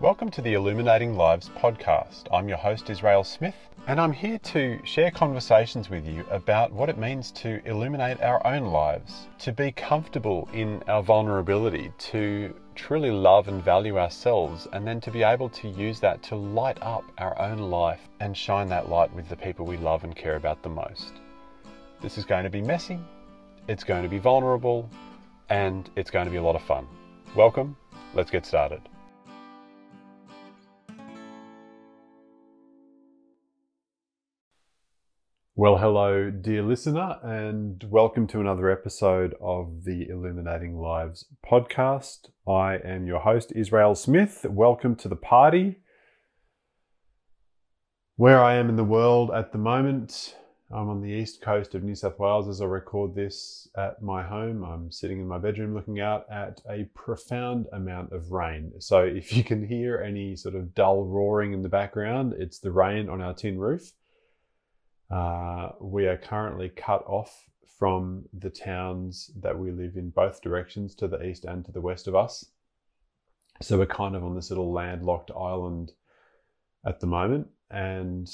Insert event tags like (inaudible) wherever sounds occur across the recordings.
Welcome to the Illuminating Lives podcast. I'm your host, Israel Smith, and I'm here to share conversations with you about what it means to illuminate our own lives, to be comfortable in our vulnerability, to truly love and value ourselves, and then to be able to use that to light up our own life and shine that light with the people we love and care about the most. This is going to be messy, it's going to be vulnerable, and it's going to be a lot of fun. Welcome, let's get started. Well, hello, dear listener, and welcome to another episode of the Illuminating Lives podcast. I am your host, Israel Smith. Welcome to the party. Where I am in the world at the moment, I'm on the east coast of New South Wales as I record this at my home. I'm sitting in my bedroom looking out at a profound amount of rain. So, if you can hear any sort of dull roaring in the background, it's the rain on our tin roof. Uh, we are currently cut off from the towns that we live in both directions to the east and to the west of us. So we're kind of on this little landlocked island at the moment. And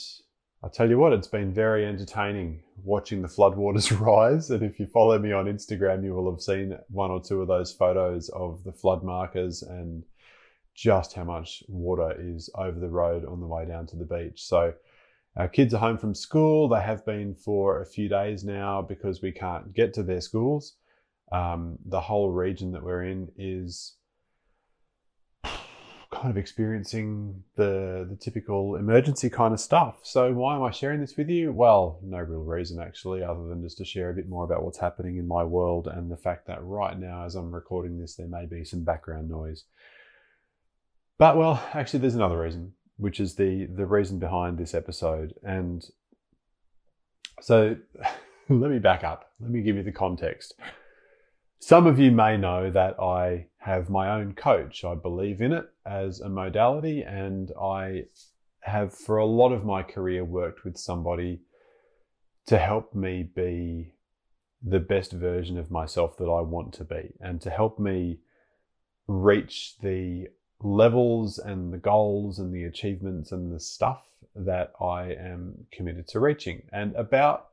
I'll tell you what, it's been very entertaining watching the floodwaters (laughs) rise. And if you follow me on Instagram, you will have seen one or two of those photos of the flood markers and just how much water is over the road on the way down to the beach. So our kids are home from school. They have been for a few days now because we can't get to their schools. Um, the whole region that we're in is kind of experiencing the the typical emergency kind of stuff. So why am I sharing this with you? Well, no real reason actually, other than just to share a bit more about what's happening in my world and the fact that right now, as I'm recording this, there may be some background noise. But well, actually, there's another reason which is the the reason behind this episode. And so, (laughs) let me back up. Let me give you the context. Some of you may know that I have my own coach. I believe in it as a modality, and I have for a lot of my career worked with somebody to help me be the best version of myself that I want to be and to help me reach the levels and the goals and the achievements and the stuff that I am committed to reaching. And about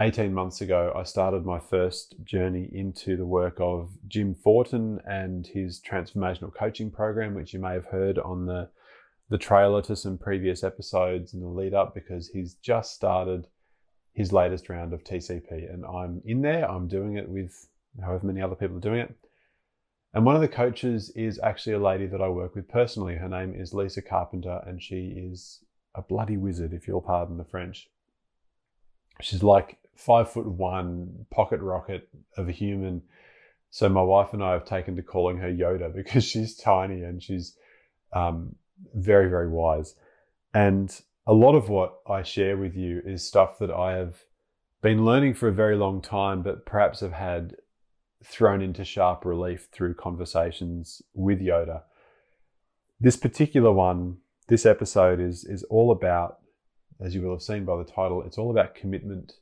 18 months ago, I started my first journey into the work of Jim Fortin and his transformational coaching program, which you may have heard on the, the trailer to some previous episodes in the lead up, because he's just started his latest round of TCP. And I'm in there, I'm doing it with however many other people are doing it. And one of the coaches is actually a lady that I work with personally. Her name is Lisa Carpenter, and she is a bloody wizard, if you'll pardon the French. She's like five foot one, pocket rocket of a human. So my wife and I have taken to calling her Yoda (laughs) because she's tiny and she's um, very, very wise. And a lot of what I share with you is stuff that I have been learning for a very long time, but perhaps have had thrown into sharp relief through conversations with Yoda. This particular one, this episode is is all about, as you will have seen by the title, it's all about commitment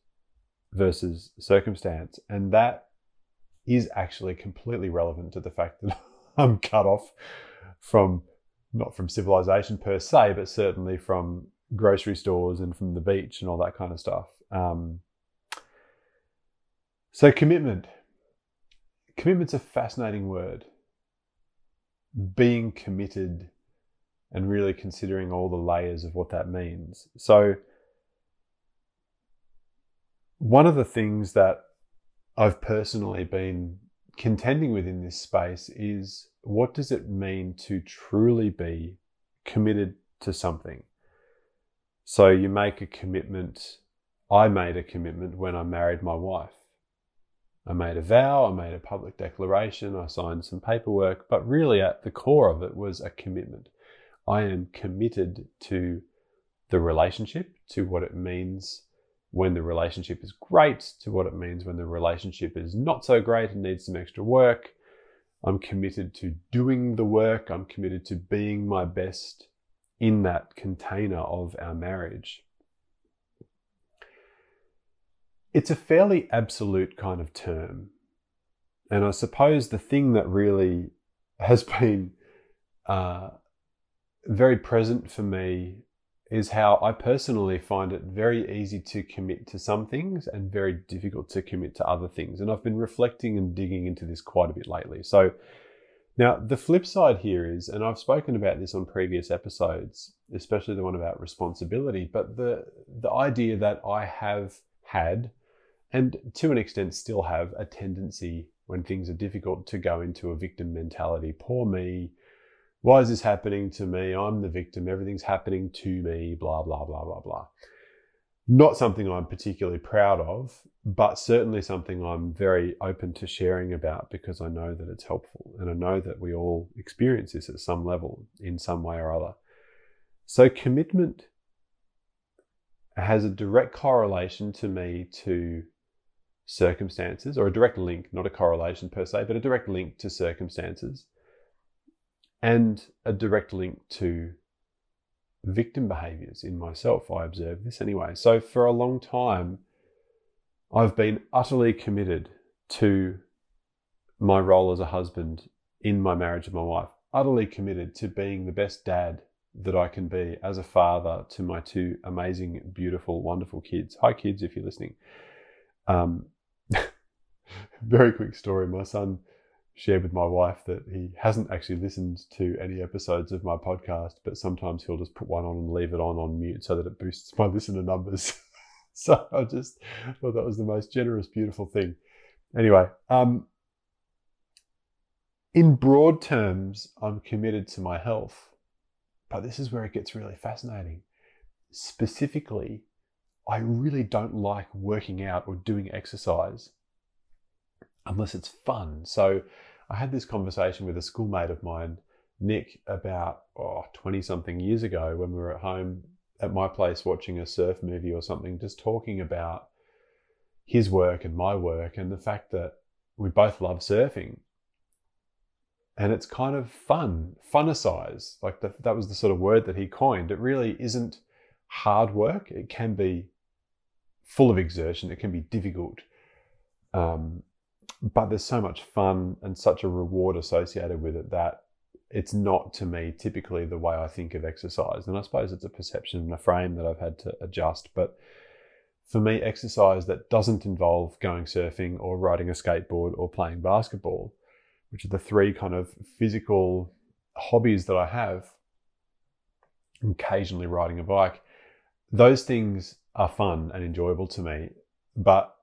versus circumstance, and that is actually completely relevant to the fact that (laughs) I'm cut off from not from civilization per se, but certainly from grocery stores and from the beach and all that kind of stuff. Um, so commitment commitment's a fascinating word. Being committed and really considering all the layers of what that means. So, one of the things that I've personally been contending with in this space is what does it mean to truly be committed to something? So, you make a commitment. I made a commitment when I married my wife. I made a vow, I made a public declaration, I signed some paperwork, but really at the core of it was a commitment. I am committed to the relationship, to what it means when the relationship is great, to what it means when the relationship is not so great and needs some extra work. I'm committed to doing the work, I'm committed to being my best in that container of our marriage it's a fairly absolute kind of term. And I suppose the thing that really has (laughs) been uh, very present for me is how I personally find it very easy to commit to some things and very difficult to commit to other things. And I've been reflecting and digging into this quite a bit lately. So now the flip side here is, and I've spoken about this on previous episodes, especially the one about responsibility, but the the idea that I have had and to an extent still have a tendency when things are difficult to go into a victim mentality. Poor me, why is this happening to me? I'm the victim. Everything's happening to me, blah, blah, blah, blah, blah. Not something I'm particularly proud of, but certainly something I'm very open to sharing about because I know that it's helpful. And I know that we all experience this at some level in some way or other. So, commitment has a direct correlation to me to circumstances, or a direct link, not a correlation per se, but a direct link to circumstances and a direct link to victim behaviors in myself. I observe this anyway. So for a long time, I've been utterly committed to my role as a husband in my marriage with my wife, utterly committed to being the best dad that I can be as a father to my two amazing, beautiful, wonderful kids. Hi, kids, if you're listening. Um, very quick story. My son shared with my wife that he hasn't actually listened to any episodes of my podcast, but sometimes he'll just put one on and leave it on on mute so that it boosts (laughs) my listener numbers. (laughs) so I just thought that was the most generous, beautiful thing. Anyway, um, in broad terms, I'm committed to my health, but this is where it gets really fascinating. Specifically, I really don't like working out or doing exercise unless it's fun. So I had this conversation with a schoolmate of mine, Nick, about oh, 20 something years ago when we were at home at my place watching a surf movie or something, just talking about his work and my work and the fact that we both love surfing. And it's kind of fun, funnicize. Like the, that was the sort of word that he coined. It really isn't hard work. It can be full of exertion. It can be difficult. Um, but there's so much fun and such a reward associated with it that it's not to me typically the way I think of exercise. And I suppose it's a perception and a frame that I've had to adjust. But for me, exercise that doesn't involve going surfing or riding a skateboard or playing basketball, which are the three kind of physical hobbies that I have, occasionally riding a bike, those things are fun and enjoyable to me. But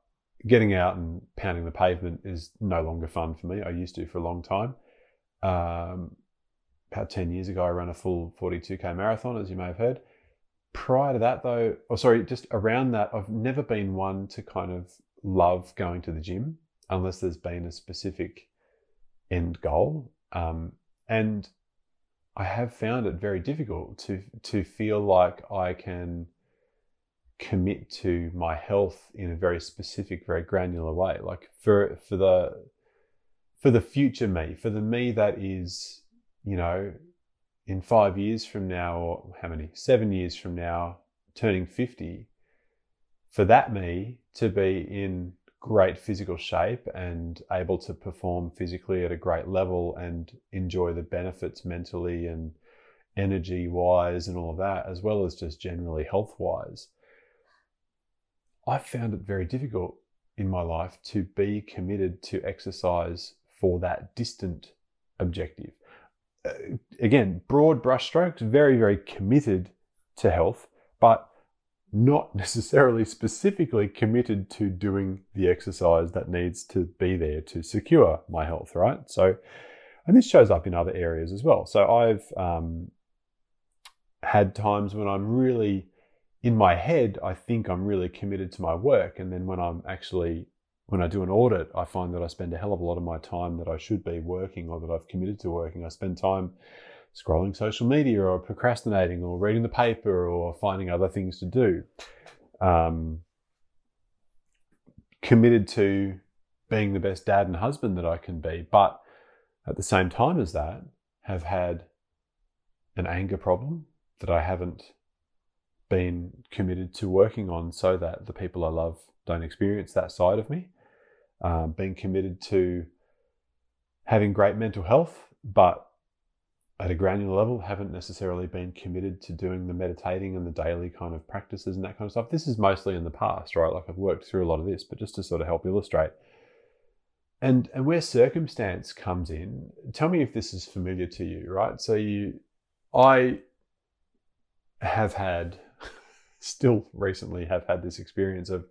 getting out and pounding the pavement is no longer fun for me. I used to for a long time. Um, about 10 years ago, I ran a full 42k marathon, as you may have heard. Prior to that, though, or sorry, just around that, I've never been one to kind of love going to the gym unless there's been a specific end goal. Um, and I have found it very difficult to to feel like I can commit to my health in a very specific, very granular way. Like for for the for the future me, for the me that is, you know, in five years from now, or how many? Seven years from now, turning 50, for that me to be in great physical shape and able to perform physically at a great level and enjoy the benefits mentally and energy wise and all of that, as well as just generally health wise I found it very difficult in my life to be committed to exercise for that distant objective. Uh, again, broad brushstrokes, very, very committed to health, but not (laughs) necessarily specifically committed to doing the exercise that needs to be there to secure my health, right? So, and this shows up in other areas as well. So, I've um, had times when I'm really in my head, I think I'm really committed to my work. And then when I'm actually, when I do an audit, I find that I spend a hell of a lot of my time that I should be working or that I've committed to working. I spend time scrolling social media or procrastinating or reading the paper or finding other things to do. Um, committed to being the best dad and husband that I can be. But at the same time as that, have had an anger problem that I haven't been committed to working on so that the people I love don't experience that side of me. Um, being committed to having great mental health, but at a granular level haven't necessarily been committed to doing the meditating and the daily kind of practices and that kind of stuff. This is mostly in the past, right? Like I've worked through a lot of this, but just to sort of help illustrate. And and where circumstance comes in, tell me if this is familiar to you, right? So you I have had still recently have had this experience of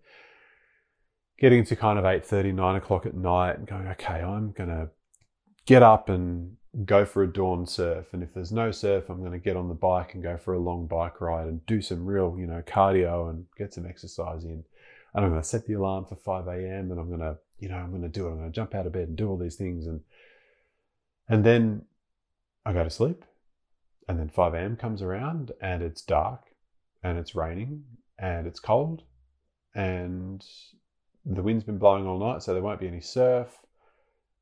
getting to kind of 8 30, 9 o'clock at night and going, okay, I'm gonna get up and go for a dawn surf. And if there's no surf, I'm going to get on the bike and go for a long bike ride and do some real, you know, cardio and get some exercise in. And I'm going to set the alarm for 5 a.m. and I'm going to, you know, I'm going to do it. I'm going to jump out of bed and do all these things. And, and then I go to sleep. And then 5 a.m. comes around and it's dark and it's raining and it's cold and the wind's been blowing all night. So there won't be any surf.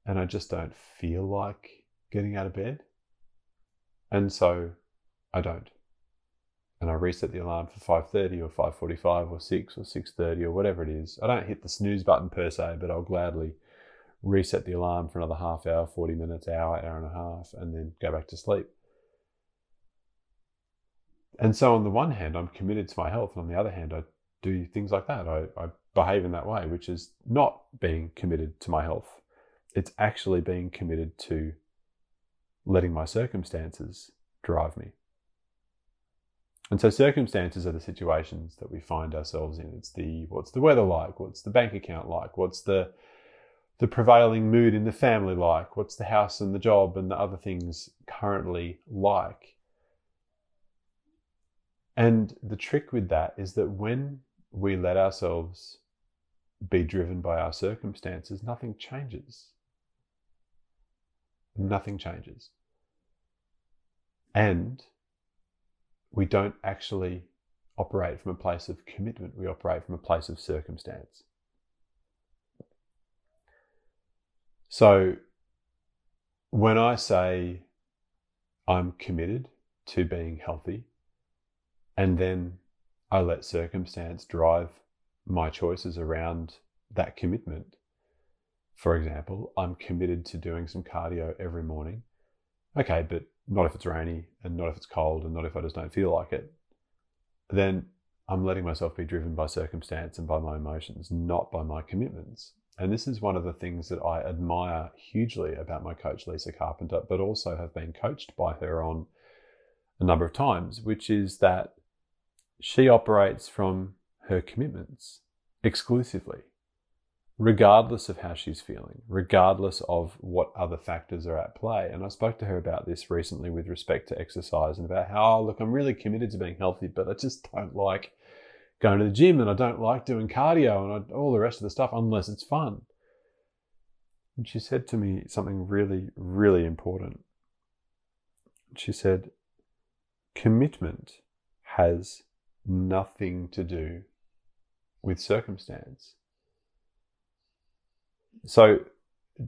And I just don't feel like getting out of bed. And so I don't. And I reset the alarm for 5:30 or 5:45 or 6 or 6:30 or whatever it is. I don't hit the snooze button per se, but I'll gladly reset the alarm for another half hour, 40 minutes, hour, hour and a half, and then go back to sleep. And so, on the one hand, I'm committed to my health, and on the other hand, I do things like that. I, I behave in that way, which is not being committed to my health. It's actually being committed to letting my circumstances drive me. And so circumstances are the situations that we find ourselves in. It's the what's the weather like? What's the bank account like? What's the the prevailing mood in the family like? What's the house and the job and the other things currently like? And the trick with that is that when we let ourselves be driven by our circumstances, nothing changes nothing changes. And we don't actually operate from a place of commitment, we operate from a place of circumstance. So when I say I'm committed to being healthy, and then I let circumstance drive my choices around that commitment, for example, I'm committed to doing some cardio every morning. Okay, but not if it's rainy and not if it's cold and not if I just don't feel like it. Then I'm letting myself be driven by circumstance and by my emotions, not by my commitments. And this is one of the things that I admire hugely about my coach, Lisa Carpenter, but also have been coached by her on a number of times, which is that she operates from her commitments exclusively regardless of how she's feeling, regardless of what other factors are at play. And I spoke to her about this recently with respect to exercise and about how, oh, look, I'm really committed to being healthy, but I just don't like going to the gym and I don't like doing cardio and I, all the rest of the stuff unless it's fun. And she said to me something really, really important. She said, commitment has nothing to do with circumstance so,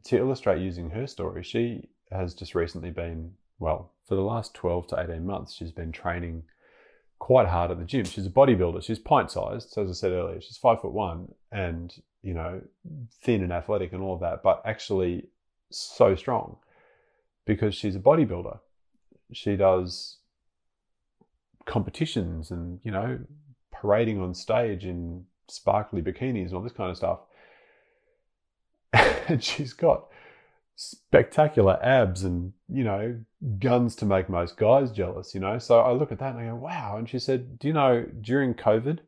to illustrate using her story, she has just recently been, well, for the last 12 to 18 months, she's been training quite hard at the gym. She's a bodybuilder. She's pint sized. So, as I said earlier, she's five foot one and, you know, thin and athletic and all of that, but actually so strong because she's a bodybuilder. She does competitions and, you know, parading on stage in sparkly bikinis and all this kind of stuff. (laughs) And she's got spectacular abs and you know guns to make most guys jealous you know? So i look at that and i go wow. And she said do you know during covid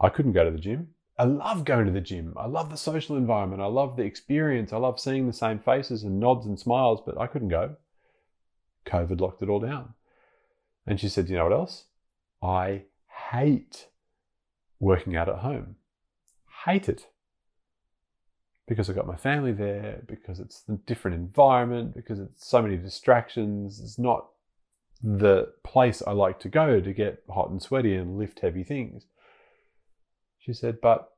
i couldn't go to the gym. I love going to the gym. I love the social environment. I love the experience. I love seeing the same faces and nods and smiles but i couldn't go. Covid locked it all down. And she said do you know what else i hate working out at home hate it because I've got my family there, because it's a different environment, because it's so many distractions. It's not the place I like to go to get hot and sweaty and lift heavy things. She said, but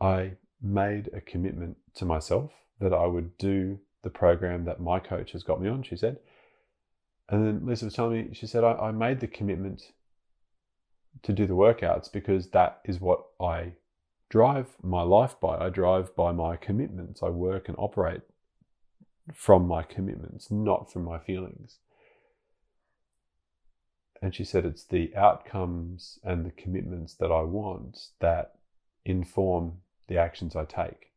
I made a commitment to myself that I would do the program that my coach has got me on, she said. And then Lisa was telling me, she said, I, I made the commitment to do the workouts because that is what I drive my life by. I drive by my commitments. I work and operate from my commitments, not from my feelings. And she said, It's the outcomes and the commitments that I want that inform the actions I take.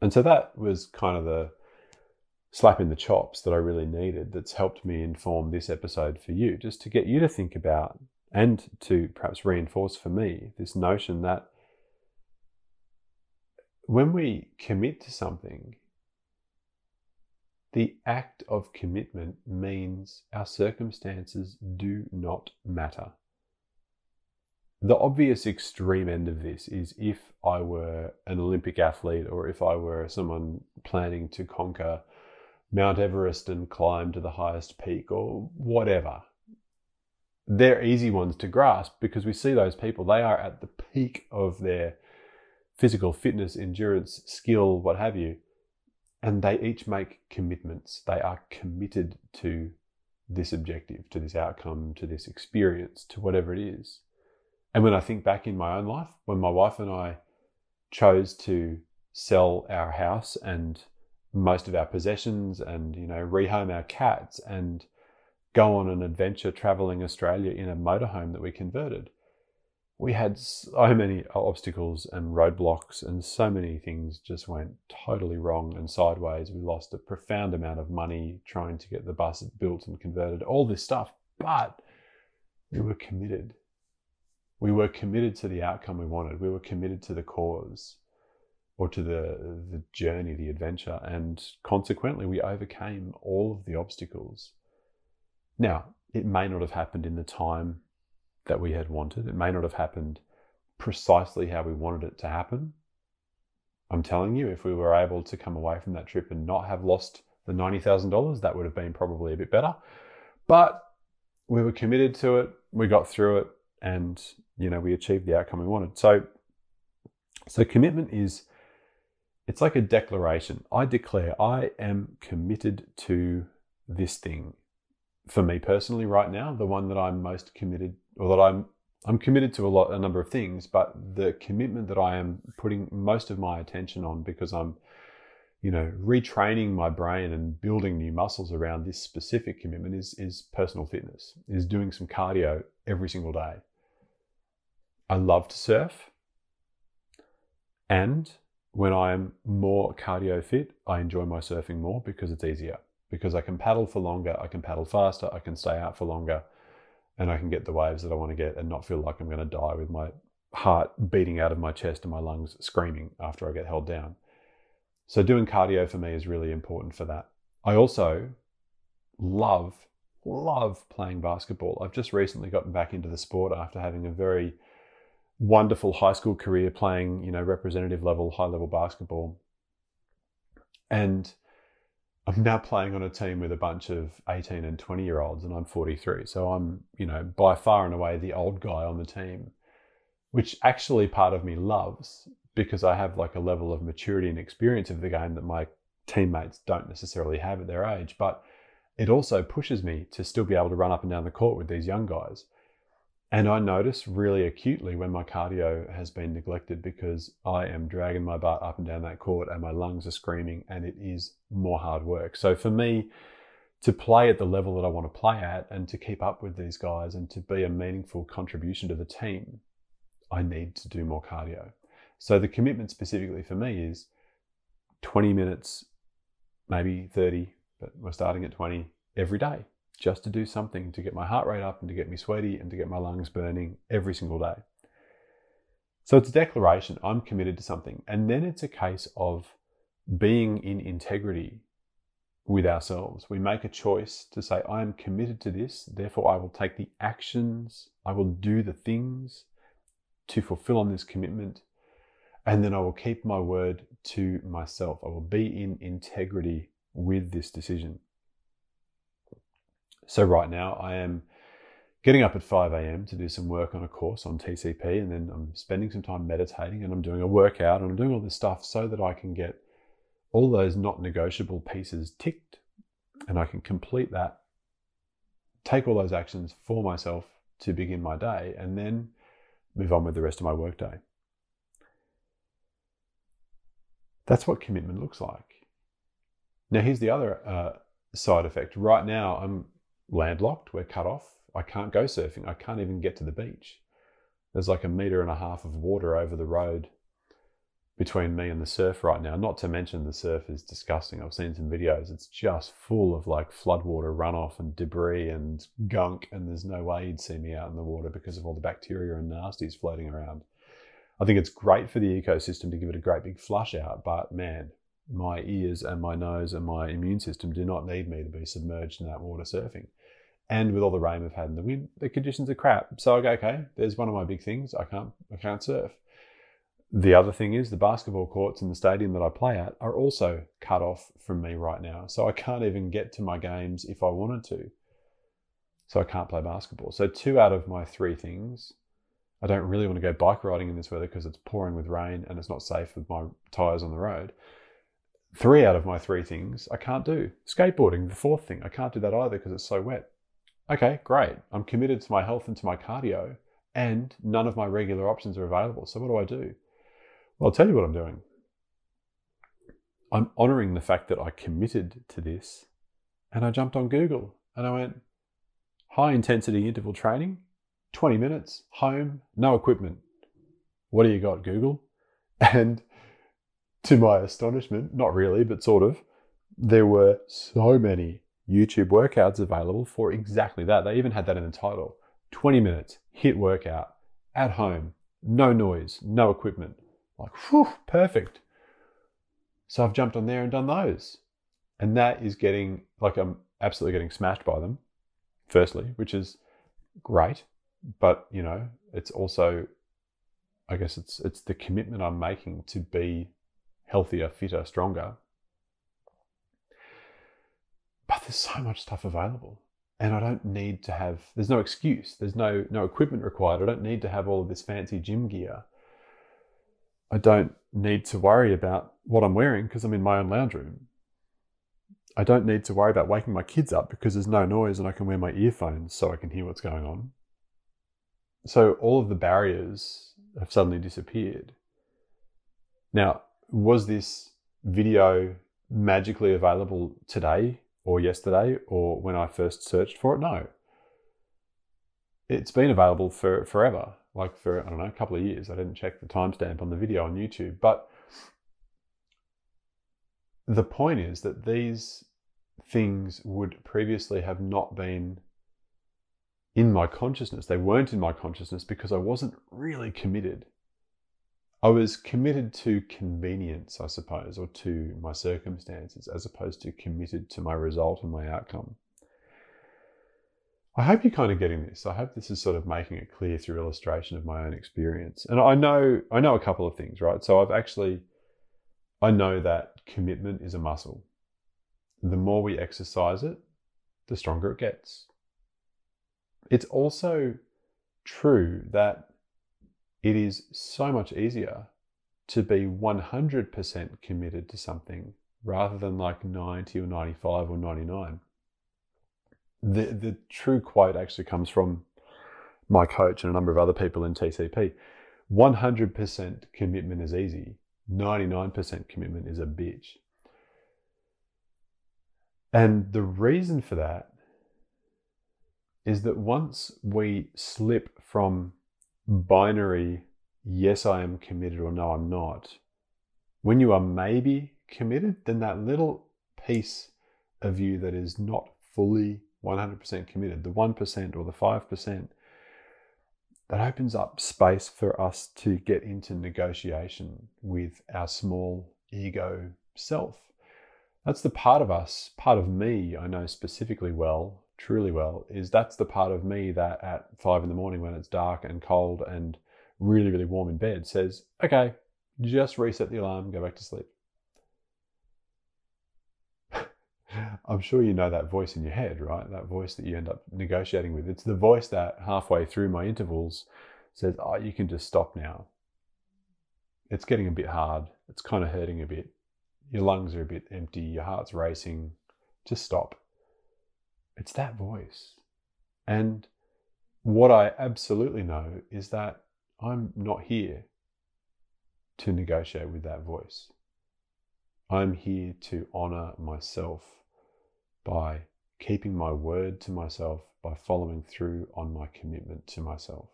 And so that was kind of the slap in the chops that I really needed that's helped me inform this episode for you, just to get you to think about and to perhaps reinforce for me this notion that when we commit to something, the act of commitment means our circumstances do not matter. The obvious extreme end of this is if I were an Olympic athlete or if I were someone planning to conquer Mount Everest and climb to the highest peak or whatever. They're easy ones to grasp because we see those people, they are at the peak of their physical fitness, endurance, skill, what have you and they each make commitments. They are committed to this objective, to this outcome, to this experience, to whatever it is. And when I think back in my own life, when my wife and I chose to sell our house and most of our possessions and, you know, rehome our cats and go on an adventure traveling Australia in a motorhome that we converted, we had so many obstacles and roadblocks, and so many things just went totally wrong and sideways. We lost a profound amount of money trying to get the bus built and converted, all this stuff. But we were committed. We were committed to the outcome we wanted. We were committed to the cause or to the, the journey, the adventure. And consequently, we overcame all of the obstacles. Now, it may not have happened in the time that we had wanted. It may not have happened precisely how we wanted it to happen. I'm telling you, if we were able to come away from that trip and not have lost the $90,000, that would have been probably a bit better. But we were committed to it, we got through it, and you know, we achieved the outcome we wanted. So so commitment is it's like a declaration. I declare I am committed to this thing. For me personally right now, the one that I'm most committed or that I'm I'm committed to a lot a number of things, but the commitment that I am putting most of my attention on because I'm you know retraining my brain and building new muscles around this specific commitment is is personal fitness is doing some cardio every single day i love to surf and when i'm more cardio fit i enjoy my surfing more because it's easier because i can paddle for longer i can paddle faster i can stay out for longer and I can get the waves that I want to get and not feel like I'm going to die with my heart beating out of my chest and my lungs screaming after I get held down. So, doing cardio for me is really important for that. I also love, love playing basketball. I've just recently gotten back into the sport after having a very wonderful high school career playing, you know, representative level, high level basketball. And I'm now playing on a team with a bunch of 18 and 20 year olds, and I'm 43. So I'm, you know, by far and away the old guy on the team, which actually part of me loves because I have like a level of maturity and experience of the game that my teammates don't necessarily have at their age. But it also pushes me to still be able to run up and down the court with these young guys. And I notice really acutely when my cardio has been neglected because I am dragging my butt up and down that court and my lungs are screaming and it is more hard work. So for me, to play at the level that I want to play at and to keep up with these guys and to be a meaningful contribution to the team, I need to do more cardio. So the commitment specifically for me is 20 minutes, maybe 30, but we're starting at 20 every day just to do something to get my heart rate up and to get me sweaty and to get my lungs burning every single day. So it's a declaration I'm committed to something. And then it's a case of being in integrity with ourselves. We make a choice to say, I am committed to this, therefore I will take the actions, I will do the things to fulfill on this commitment, and then I will keep my word to myself. I will be in integrity with this decision. So right now I am getting up at 5 a.m. to do some work on a course on TCP, and then I'm spending some time meditating and I'm doing a workout and I'm doing all this stuff so that I can get all those not negotiable pieces ticked and I can complete that, take all those actions for myself to begin my day, and then move on with the rest of my workday. That's what commitment looks like. Now, here's the other uh, side effect. Right now, I'm landlocked, we're cut off. I can't go surfing, I can't even get to the beach. There's like a meter and a half of water over the road between me and the surf right now. Not to mention the surf is disgusting. I've seen some videos. It's just full of like floodwater runoff and debris and gunk, and there's no way you'd see me out in the water because of all the bacteria and nasties floating around. I think it's great for the ecosystem to give it a great big flush out, but man, my ears and my nose and my immune system do not need me to be submerged in that water surfing. And with all the rain we've had in the wind, the conditions are crap. So I go, okay, there's one of my big things. I can't I can't surf. The other thing is the basketball courts in the stadium that I play at are also cut off from me right now. So I can't even get to my games if I wanted to. So I can't play basketball. So two out of my three things, I don't really want to go bike riding in this weather because it's pouring with rain and it's not safe with my tires on the road. Three out of my three things I can't do. Skateboarding, the fourth thing, I can't do that either because it's so wet. Okay, great. I'm committed to my health and to my cardio, and none of my regular options are available. So what do I do? Well, I'll tell you what I'm doing. I'm honoring the fact that I committed to this and I jumped on Google and I went, high intensity interval training, 20 minutes, home, no equipment. What do you got, Google? (laughs) And to my astonishment, not really, but sort of, there were so many YouTube workouts available for exactly that. They even had that in the title 20 minutes, HIIT workout, at home, no noise, no equipment. Like, whew, perfect. So I've jumped on there and done those. And that is getting, like, I'm absolutely getting smashed by them, firstly, which is great. But, you know, it's also, I guess it's, it's the commitment I'm making to be healthier, fitter, stronger. There's so much stuff available. And I don't need to have, there's no excuse. There's no, no equipment required. I don't need to have all of this fancy gym gear. I don't need to worry about what I'm wearing because I'm in my own lounge room. I don't need to worry about waking my kids up because there's no noise and I can wear my earphones so I can hear what's going on. So all of the barriers have suddenly disappeared. Now, was this video magically available today or yesterday or when I first searched for it? No. It's been available for forever like for, I don't know, a couple of years. I didn't check the timestamp on the video on YouTube. But the point is that these things would previously have not been in my consciousness. They weren't in my consciousness because I wasn't really committed. I was committed to convenience, I suppose, or to my circumstances, as opposed to committed to my result and my outcome. I hope you're kind of getting this. I hope this is sort of making it clear through illustration of my own experience. And I know I know a couple of things, right? So I've actually I know that commitment is a muscle. The more we exercise it, the stronger it gets. It's also true that it is so much easier to be 100% committed to something rather than like 90 or 95 or 99 the the true quote actually comes from my coach and a number of other people in TCP. 100% commitment is easy. 99% commitment is a bitch. And the reason for that is that once we slip from binary, yes, I am committed or no, I'm not, when you are maybe committed, then that little piece of you that is not fully 100% committed, the 1% or the 5%, that opens up space for us to get into negotiation with our small ego self. That's the part of us, part of me, I know specifically well, truly well, is that's the part of me that at five in the morning when it's dark and cold and really, really warm in bed says, okay, just reset the alarm, go back to sleep. (laughs) I'm sure you know that voice in your head, right? That voice that you end up negotiating with. It's the voice that halfway through my intervals says, Oh, you can just stop now. It's getting a bit hard. It's kind of hurting a bit. Your lungs are a bit empty. Your heart's racing. Just stop. It's that voice. And what I absolutely know is that I'm not here to negotiate with that voice. I'm here to honor myself by keeping my word to myself, by following through on my commitment to myself.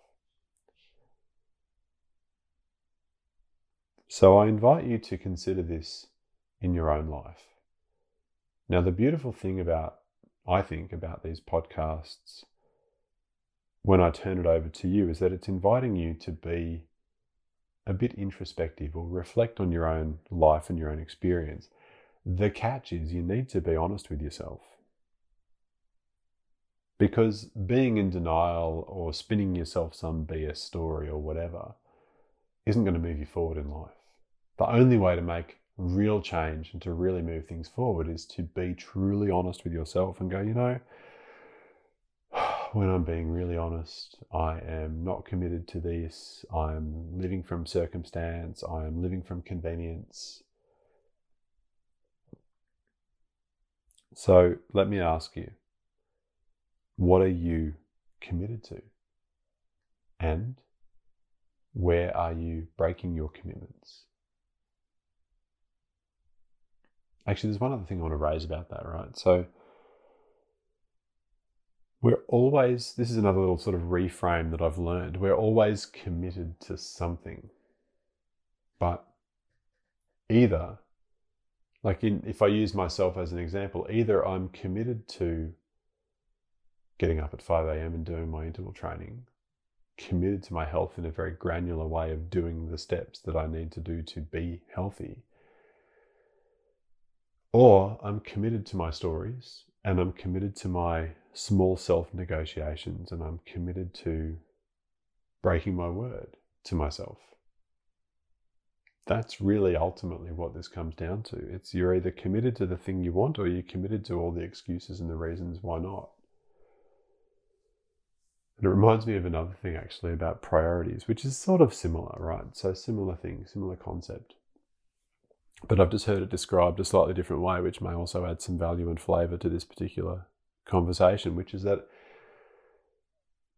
So I invite you to consider this in your own life. Now, the beautiful thing about, I think, about these podcasts when I turn it over to you is that it's inviting you to be a bit introspective or reflect on your own life and your own experience. The catch is you need to be honest with yourself. Because being in denial or spinning yourself some BS story or whatever isn't going to move you forward in life. The only way to make real change and to really move things forward is to be truly honest with yourself and go, you know, when I'm being really honest, I am not committed to this. I'm living from circumstance. I am living from convenience. So let me ask you what are you committed to? And where are you breaking your commitments? Actually, there's one other thing I want to raise about that, right? So, we're always, this is another little sort of reframe that I've learned. We're always committed to something. But either, like in, if I use myself as an example, either I'm committed to getting up at 5 a.m. and doing my interval training, committed to my health in a very granular way of doing the steps that I need to do to be healthy. Or I'm committed to my stories and I'm committed to my small self negotiations and I'm committed to breaking my word to myself. That's really ultimately what this comes down to. It's you're either committed to the thing you want or you're committed to all the excuses and the reasons why not. And it reminds me of another thing actually about priorities, which is sort of similar, right? So, similar thing, similar concept. But I've just heard it described a slightly different way, which may also add some value and flavour to this particular conversation, which is that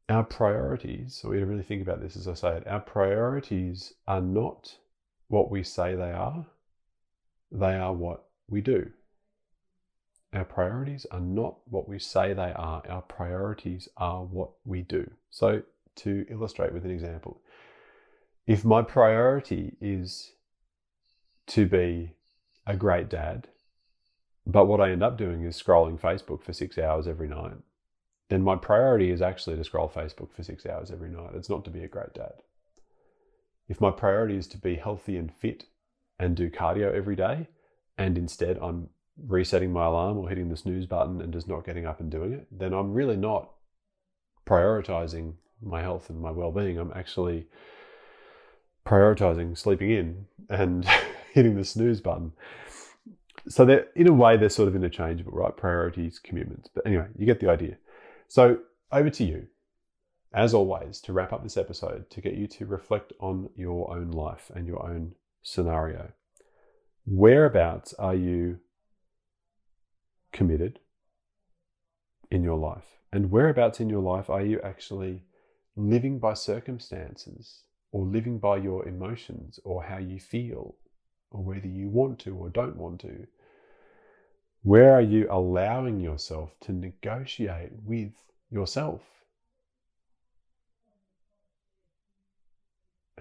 our priorities, so we really think about this as I say it, our priorities are not what we say they are, they are what we do. Our priorities are not what we say they are, our priorities are what we do. So, to illustrate with an example, if my priority is to be a great dad, but what I end up doing is scrolling Facebook for six hours every night, then my priority is actually to scroll Facebook for six hours every night. It's not to be a great dad. If my priority is to be healthy and fit and do cardio every day, and instead I'm resetting my alarm or hitting the snooze button and just not getting up and doing it, then I'm really not prioritizing my health and my well being. I'm actually prioritizing sleeping in and (laughs) (laughs) hitting the snooze button so they're in a way they're sort of interchangeable, right? Priorities, commitments. But anyway, you get the idea. So over to you, as always, to wrap up this episode, to get you to reflect on your own life and your own scenario. Whereabouts are you committed in your life? And whereabouts in your life are you actually living by circumstances or living by your emotions or how you feel or whether you want to or don't want to? Where are you allowing yourself to negotiate with yourself?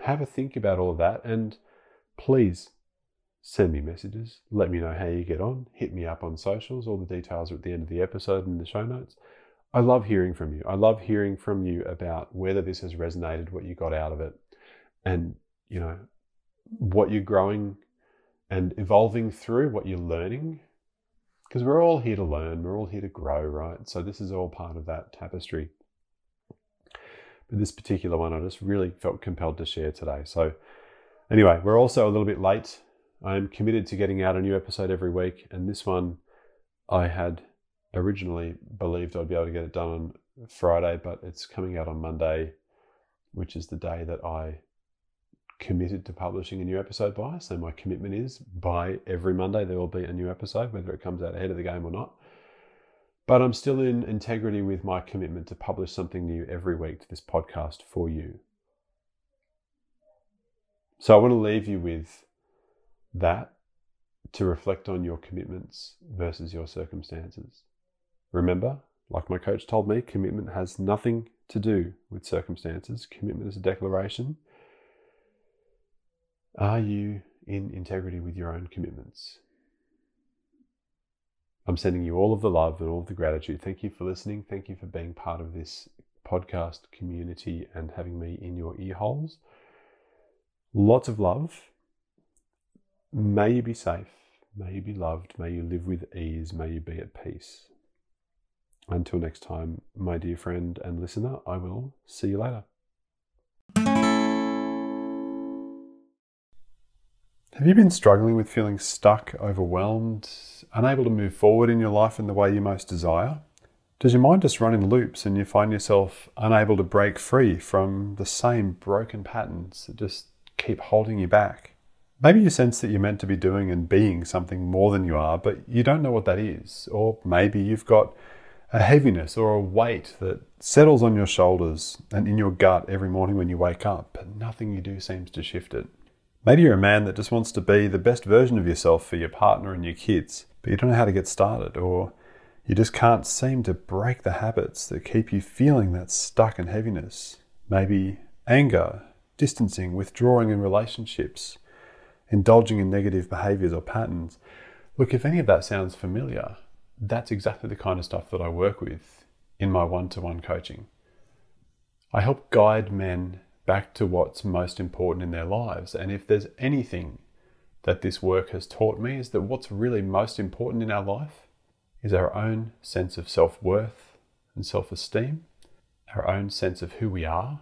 Have a think about all of that and please send me messages. Let me know how you get on. Hit me up on socials. All the details are at the end of the episode in the show notes. I love hearing from you. I love hearing from you about whether this has resonated, what you got out of it, and you know what you're growing and evolving through, what you're learning, because we're all here to learn, we're all here to grow, right? So this is all part of that tapestry. But this particular one, I just really felt compelled to share today. So anyway, we're also a little bit late. I'm committed to getting out a new episode every week, and this one I had originally believed I'd be able to get it done on Friday, but it's coming out on Monday, which is the day that I committed to publishing a new episode by. So my commitment is by every Monday there will be a new episode, whether it comes out ahead of the game or not. But I'm still in integrity with my commitment to publish something new every week to this podcast for you. So I want to leave you with that. to reflect on your commitments versus your circumstances. Remember, like my coach told me, commitment has nothing to do with circumstances. Commitment is a declaration. Are you in integrity with your own commitments? I'm sending you all of the love and all of the gratitude. Thank you for listening. Thank you for being part of this podcast community and having me in your ear holes. Lots of love. May you be safe. May you be loved. May you live with ease. May you be at peace. Until next time, my dear friend and listener, I will see you later. Have you been struggling with feeling stuck, overwhelmed, unable to move forward in your life in the way you most desire? Does your mind just run in loops and you find yourself unable to break free from the same broken patterns that just keep holding you back? Maybe you sense that you're meant to be doing and being something more than you are, but you don't know what that is. Or maybe you've got a heaviness or a weight that settles on your shoulders and in your gut every morning when you wake up, but nothing you do seems to shift it. Maybe you're a man that just wants to be the best version of yourself for your partner and your kids, but you don't know how to get started, or you just can't seem to break the habits that keep you feeling that stuck and heaviness. Maybe anger, distancing, withdrawing in relationships, indulging in negative behaviors or patterns. Look, if any of that sounds familiar, that's exactly the kind of stuff that I work with in my one to one coaching. I help guide men back to what's most important in their lives. And if there's anything that this work has taught me, is that what's really most important in our life is our own sense of self worth and self esteem, our own sense of who we are,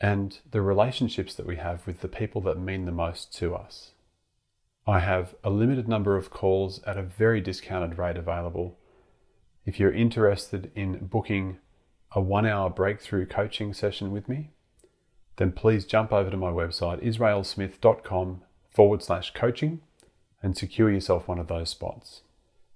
and the relationships that we have with the people that mean the most to us. I have a limited number of calls at a very discounted rate available. If you're interested in booking a one hour breakthrough coaching session with me, then please jump over to my website, israelsmith.com forward slash coaching, and secure yourself one of those spots.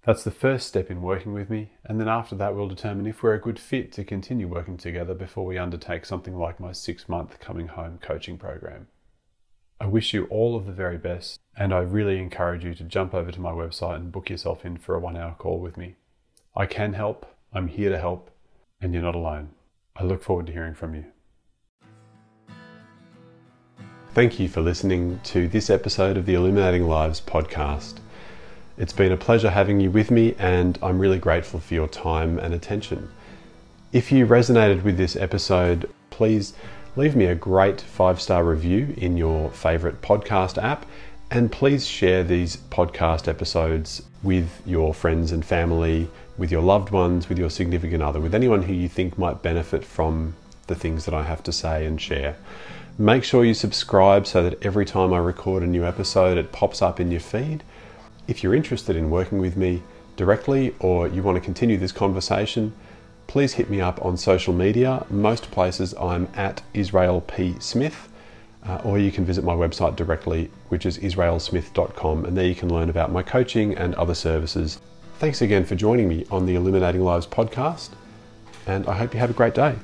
That's the first step in working with me, and then after that, we'll determine if we're a good fit to continue working together before we undertake something like my six month coming home coaching program. I wish you all of the very best, and I really encourage you to jump over to my website and book yourself in for a one hour call with me. I can help, I'm here to help, and you're not alone. I look forward to hearing from you. Thank you for listening to this episode of the Illuminating Lives podcast. It's been a pleasure having you with me, and I'm really grateful for your time and attention. If you resonated with this episode, please leave me a great five star review in your favorite podcast app. And please share these podcast episodes with your friends and family, with your loved ones, with your significant other, with anyone who you think might benefit from the things that I have to say and share. Make sure you subscribe so that every time I record a new episode, it pops up in your feed. If you're interested in working with me directly or you want to continue this conversation, please hit me up on social media. Most places I'm at Israel P. Smith, uh, or you can visit my website directly, which is israelsmith.com, and there you can learn about my coaching and other services. Thanks again for joining me on the Illuminating Lives podcast, and I hope you have a great day.